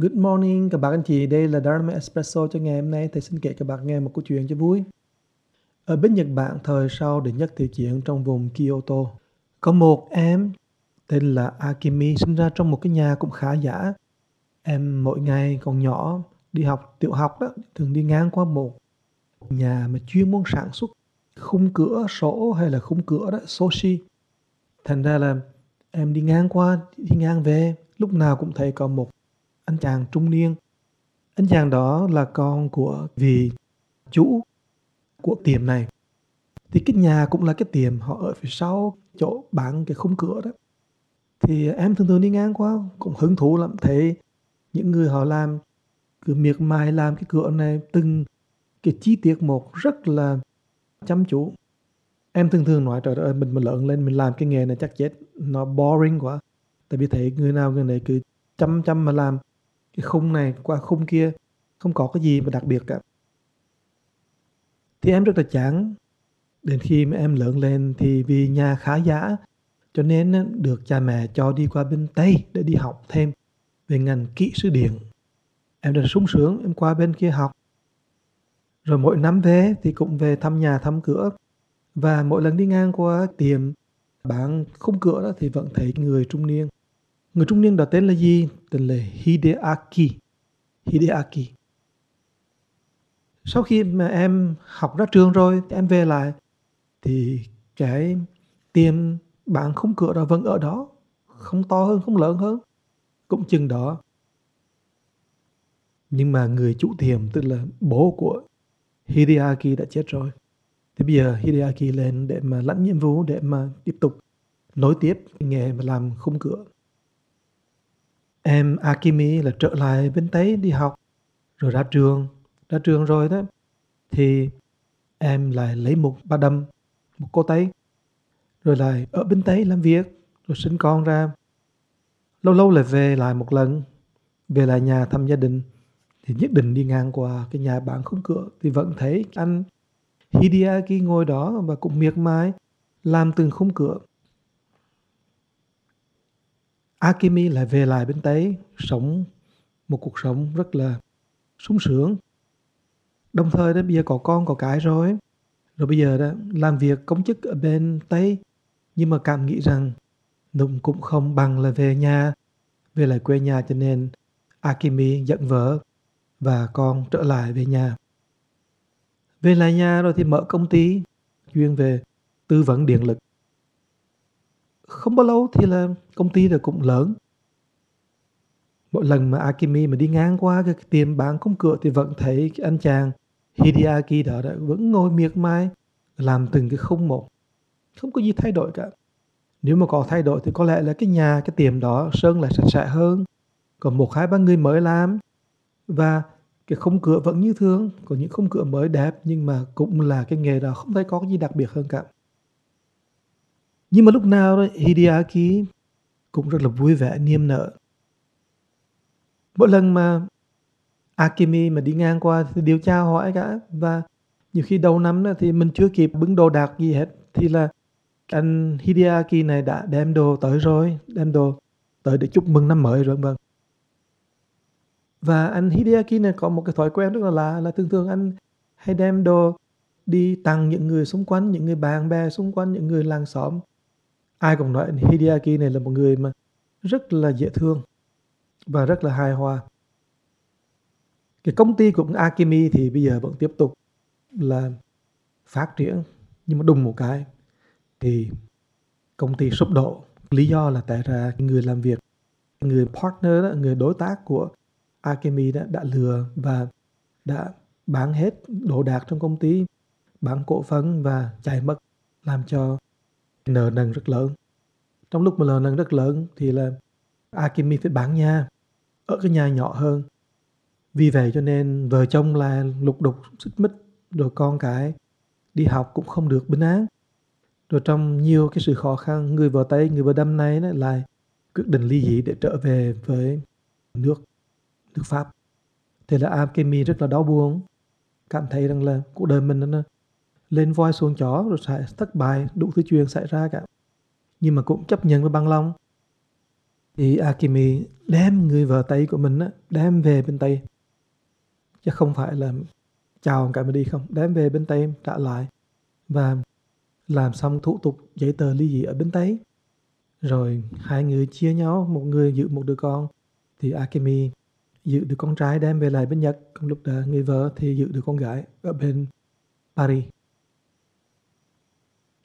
Good morning các bạn anh chị, đây là Dharma Espresso cho ngày hôm nay. Thầy xin kể các bạn nghe một câu chuyện cho vui. Ở bên Nhật Bản thời sau đệ nhất thị chiến trong vùng Kyoto, có một em tên là Akimi sinh ra trong một cái nhà cũng khá giả. Em mỗi ngày còn nhỏ đi học tiểu học đó thường đi ngang qua một nhà mà chuyên môn sản xuất khung cửa sổ hay là khung cửa đó sushi thành ra là em đi ngang qua đi ngang về lúc nào cũng thấy có một anh chàng trung niên. Anh chàng đó là con của vị chủ của tiệm này. Thì cái nhà cũng là cái tiệm họ ở phía sau chỗ bán cái khung cửa đó. Thì em thường thường đi ngang qua, cũng hứng thú lắm. Thấy những người họ làm, cứ miệt mài làm cái cửa này, từng cái chi tiết một rất là chăm chú. Em thường thường nói, trời ơi, mình mà lớn lên mình làm cái nghề này chắc chết, nó boring quá. Tại vì thấy người nào người này cứ chăm chăm mà làm cái khung này qua khung kia, không có cái gì mà đặc biệt cả. Thì em rất là chán. Đến khi mà em lớn lên thì vì nhà khá giả, cho nên được cha mẹ cho đi qua bên Tây để đi học thêm về ngành kỹ sư điện. Em rất là sung sướng, em qua bên kia học. Rồi mỗi năm về thì cũng về thăm nhà thăm cửa. Và mỗi lần đi ngang qua tiệm bán khung cửa đó thì vẫn thấy người trung niên người trung niên đó tên là gì? Tên là Hideaki. Hideaki. Sau khi mà em học ra trường rồi em về lại, thì cái tiệm bán khung cửa đó vẫn ở đó, không to hơn, không lớn hơn, cũng chừng đó. Nhưng mà người chủ tiệm, tức là bố của Hideaki đã chết rồi. Thì bây giờ Hideaki lên để mà lãnh nhiệm vụ, để mà tiếp tục nối tiếp nghề mà làm khung cửa em Akimi là trở lại bên Tây đi học. Rồi ra trường ra trường rồi đó. Thì em lại lấy một ba đâm một cô Tây. Rồi lại ở bên Tây làm việc, rồi sinh con ra. Lâu lâu lại về lại một lần. Về lại nhà thăm gia đình. Thì nhất định đi ngang qua cái nhà bạn khung cửa. Thì vẫn thấy anh Hideaki ngồi đó và cũng miệt mài, làm từng khung cửa. Akimi lại về lại bên Tây, sống một cuộc sống rất là sung sướng. Đồng thời đó, bây giờ có con, có cái rồi. Rồi bây giờ đó, làm việc, công chức ở bên Tây nhưng mà cảm nghĩ rằng Nụng cũng không bằng là về nhà, về lại quê nhà cho nên Akimi giận vợ và con trở lại về nhà. Về lại nhà rồi thì mở công ty chuyên về tư vấn điện lực. Không bao lâu thì là công ty rồi cũng lớn. Mỗi lần mà Akimi mà đi ngang qua cái tiệm bán khung cửa thì vẫn thấy cái anh chàng Hideaki đó đã vẫn ngồi miệt mài làm từng cái khung một. Không có gì thay đổi cả. Nếu mà có thay đổi thì có lẽ là cái nhà, cái tiệm đó sơn lại sạch sẽ hơn. Còn một hai ba người mới làm và cái khung cửa vẫn như thường có những khung cửa mới đẹp nhưng mà cũng là cái nghề đó không thấy có cái gì đặc biệt hơn cả nhưng mà lúc nào đó Hideaki cũng rất là vui vẻ niềm nở mỗi lần mà Akimi mà đi ngang qua thì điều tra hỏi cả và nhiều khi đầu năm đó thì mình chưa kịp bứng đồ đạc gì hết thì là anh Hideaki này đã đem đồ tới rồi đem đồ tới để chúc mừng năm mới rồi vâng và anh Hideaki này có một cái thói quen rất là lạ là thường thường anh hay đem đồ đi tặng những người xung quanh, những người bạn bè xung quanh, những người làng xóm. Ai cũng nói anh Hideaki này là một người mà rất là dễ thương và rất là hài hòa. Cái công ty của Akimi thì bây giờ vẫn tiếp tục là phát triển nhưng mà đùng một cái thì công ty sụp đổ lý do là tại ra người làm việc người partner đó, người đối tác của Akemi đã, đã lừa và đã bán hết đồ đạc trong công ty, bán cổ phần và chạy mất, làm cho nợ nần rất lớn. Trong lúc mà nợ nần rất lớn thì là Akimi phải bán nhà ở cái nhà nhỏ hơn. Vì vậy cho nên vợ chồng là lục đục xích mích rồi con cái đi học cũng không được bình án. Rồi trong nhiều cái sự khó khăn, người vợ Tây, người vợ Đâm này lại quyết định ly dị để trở về với nước nước Pháp. Thế là Akemi rất là đau buồn, cảm thấy rằng là cuộc đời mình nó lên voi xuống chó rồi sẽ thất bại, đủ thứ chuyện xảy ra cả. Nhưng mà cũng chấp nhận với băng long Thì Akimi đem người vợ Tây của mình á, đem về bên Tây. Chứ không phải là chào cái mà đi không, đem về bên Tây trả lại và làm xong thủ tục giấy tờ ly dị ở bên Tây. Rồi hai người chia nhau, một người giữ một đứa con thì Akemi giữ đứa con trai đem về lại bên Nhật, còn lúc đó người vợ thì giữ đứa con gái ở bên Paris.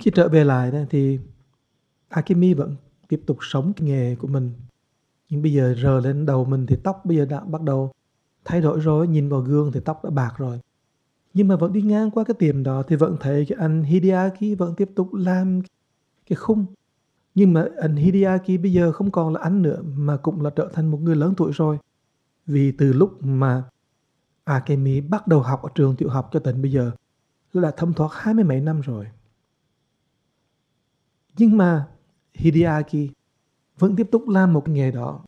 Khi trở về lại đó, thì Akemi vẫn tiếp tục sống cái nghề của mình. Nhưng bây giờ rờ lên đầu mình thì tóc bây giờ đã bắt đầu thay đổi rồi, nhìn vào gương thì tóc đã bạc rồi. Nhưng mà vẫn đi ngang qua cái tiệm đó thì vẫn thấy cái anh Hideaki vẫn tiếp tục làm cái khung. Nhưng mà anh Hideaki bây giờ không còn là anh nữa mà cũng là trở thành một người lớn tuổi rồi. Vì từ lúc mà Akemi bắt đầu học ở trường tiểu học cho đến bây giờ là thâm thoát hai mươi mấy năm rồi. Nhưng mà Hideaki vẫn tiếp tục làm một nghề đó,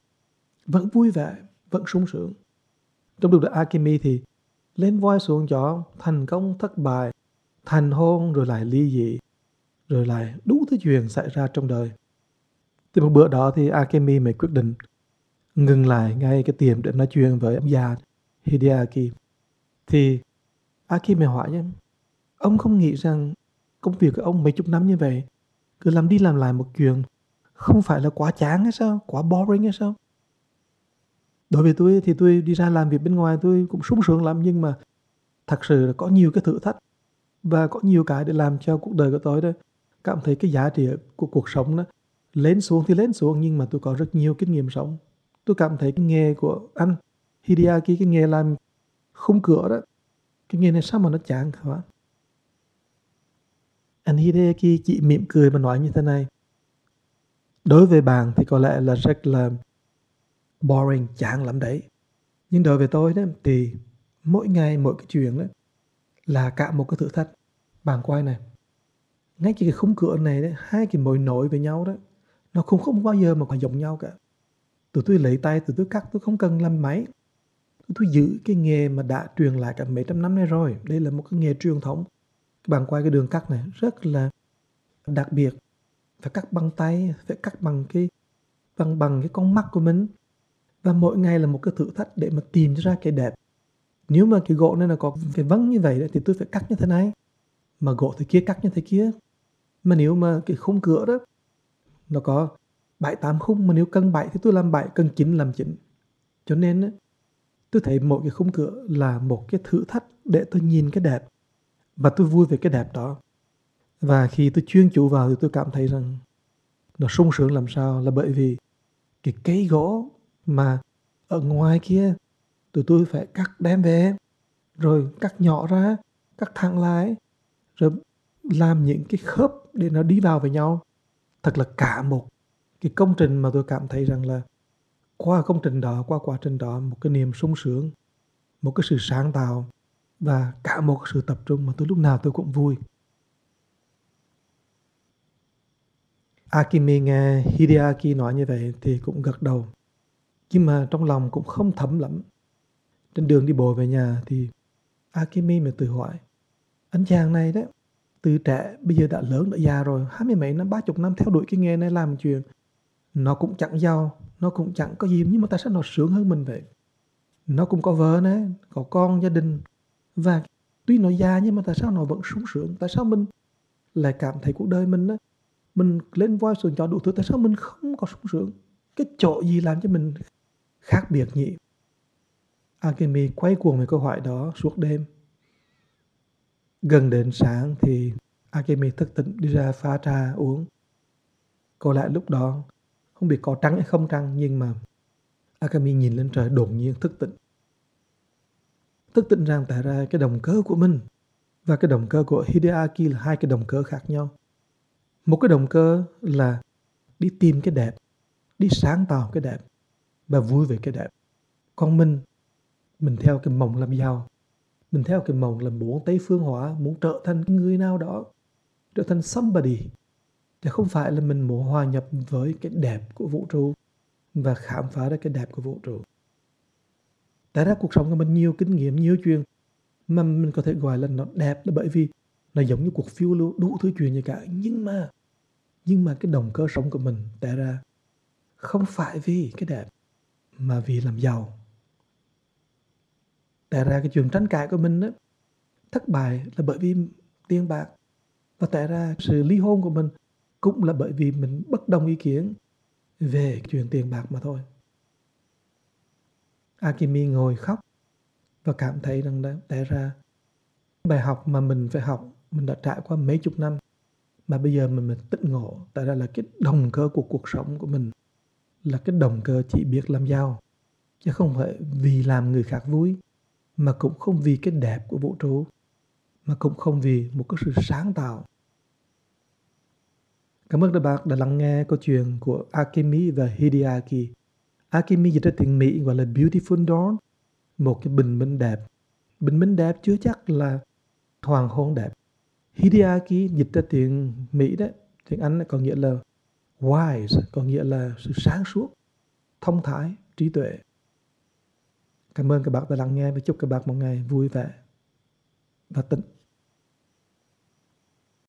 vẫn vui vẻ, vẫn sung sướng. Trong lúc đó Akemi thì lên voi xuống chó, thành công thất bại, thành hôn rồi lại ly dị, rồi lại đủ thứ chuyện xảy ra trong đời. từ một bữa đó thì Akemi mới quyết định ngừng lại ngay cái tiệm để nói chuyện với ông già Hideaki. Thì Akemi hỏi nhé, ông không nghĩ rằng công việc của ông mấy chục năm như vậy cứ làm đi làm lại một chuyện. Không phải là quá chán hay sao? Quá boring hay sao? Đối với tôi thì tôi đi ra làm việc bên ngoài tôi cũng sung sướng lắm, nhưng mà thật sự là có nhiều cái thử thách và có nhiều cái để làm cho cuộc đời của tôi đó, cảm thấy cái giá trị của cuộc sống đó lên xuống thì lên xuống, nhưng mà tôi có rất nhiều kinh nghiệm sống. Tôi cảm thấy cái nghề của anh Hideaki, cái nghề làm khung cửa đó, cái nghề này sao mà nó chán hả anh Hideki chỉ mỉm cười và nói như thế này. Đối với bạn thì có lẽ là rất là boring, chán lắm đấy. Nhưng đối với tôi đó thì mỗi ngày mỗi cái chuyện đó là cả một cái thử thách. Bạn quay này. Ngay cái khung cửa này đấy, hai cái mối nối với nhau đó, nó không không bao giờ mà còn giống nhau cả. Tụi tôi lấy tay, tụi tôi cắt, tôi không cần làm máy. Tụi tôi giữ cái nghề mà đã truyền lại cả mấy trăm năm nay rồi. Đây là một cái nghề truyền thống bạn quay cái đường cắt này rất là đặc biệt. Phải cắt bằng tay, phải cắt bằng cái, bằng bằng cái con mắt của mình. Và mỗi ngày là một cái thử thách để mà tìm ra cái đẹp. Nếu mà cái gỗ này là có phải vắng như vậy thì tôi phải cắt như thế này. Mà gỗ thì kia cắt như thế kia. Mà nếu mà cái khung cửa đó, nó có bảy, tám khung, mà nếu cân bảy thì tôi làm bảy cân chín làm chín. Cho nên tôi thấy mỗi cái khung cửa là một cái thử thách để tôi nhìn cái đẹp và tôi vui về cái đẹp đó. Và khi tôi chuyên chủ vào thì tôi cảm thấy rằng nó sung sướng làm sao là bởi vì cái cây gỗ mà ở ngoài kia, tụi tôi phải cắt đem về, rồi cắt nhỏ ra, cắt thẳng lại, rồi làm những cái khớp để nó đi vào với nhau. Thật là cả một cái công trình mà tôi cảm thấy rằng là qua công trình đó, qua quá trình đó, một cái niềm sung sướng, một cái sự sáng tạo và cả một sự tập trung mà tôi lúc nào tôi cũng vui. Akimi nghe Hideaki nói như vậy thì cũng gật đầu. Nhưng mà trong lòng cũng không thấm lắm. Trên đường đi bộ về nhà thì Akimi mới tự hỏi. Anh chàng này đấy, từ trẻ bây giờ đã lớn đã già rồi, hai mươi mấy năm, ba chục năm theo đuổi cái nghề này làm chuyện. Nó cũng chẳng giàu, nó cũng chẳng có gì, nhưng mà tại sao nó sướng hơn mình vậy? Nó cũng có vợ nè, có con, gia đình, và tuy nó già nhưng mà tại sao nó vẫn sung sướng? Tại sao mình lại cảm thấy cuộc đời mình á, mình lên voi xuống cho đủ thứ, tại sao mình không có sung sướng? Cái chỗ gì làm cho mình khác biệt nhỉ? Akemi quay cuồng về câu hỏi đó suốt đêm. Gần đến sáng thì Akemi thức tỉnh đi ra pha trà uống. Có lại lúc đó, không biết có trắng hay không trăng nhưng mà Akemi nhìn lên trời đột nhiên thức tỉnh thức tỉnh rằng tại ra cái động cơ của mình và cái động cơ của Hideaki là hai cái động cơ khác nhau. Một cái động cơ là đi tìm cái đẹp, đi sáng tạo cái đẹp và vui về cái đẹp. Còn mình, mình theo cái mộng làm giàu, mình theo cái mộng là muốn Tây phương hóa, muốn trở thành cái người nào đó, trở thành somebody. Chứ không phải là mình muốn hòa nhập với cái đẹp của vũ trụ và khám phá ra cái đẹp của vũ trụ. Tại ra cuộc sống của mình nhiều kinh nghiệm, nhiều chuyện mà mình có thể gọi là nó đẹp là bởi vì nó giống như cuộc phiêu lưu đủ thứ chuyện như cả. Nhưng mà, nhưng mà cái động cơ sống của mình tại ra không phải vì cái đẹp mà vì làm giàu. Tại ra cái chuyện tranh cãi của mình đó, thất bại là bởi vì tiền bạc. Và tại ra sự ly hôn của mình cũng là bởi vì mình bất đồng ý kiến về chuyện tiền bạc mà thôi. Akimi ngồi khóc và cảm thấy rằng đã, tại ra bài học mà mình phải học mình đã trải qua mấy chục năm. Mà bây giờ mình, mình tỉnh ngộ tại ra là cái động cơ của cuộc sống của mình là cái động cơ chỉ biết làm giàu. Chứ không phải vì làm người khác vui mà cũng không vì cái đẹp của vũ trụ mà cũng không vì một cái sự sáng tạo. Cảm ơn các bạn đã lắng nghe câu chuyện của Akemi và Hideaki. Akemi dịch ra tiếng Mỹ gọi là Beautiful Dawn, một cái bình minh đẹp. Bình minh đẹp chưa chắc là hoàng hôn đẹp. Hideaki dịch ra tiếng Mỹ đấy, tiếng Anh có nghĩa là wise, có nghĩa là sự sáng suốt, thông thái, trí tuệ. Cảm ơn các bạn đã lắng nghe và chúc các bạn một ngày vui vẻ và tĩnh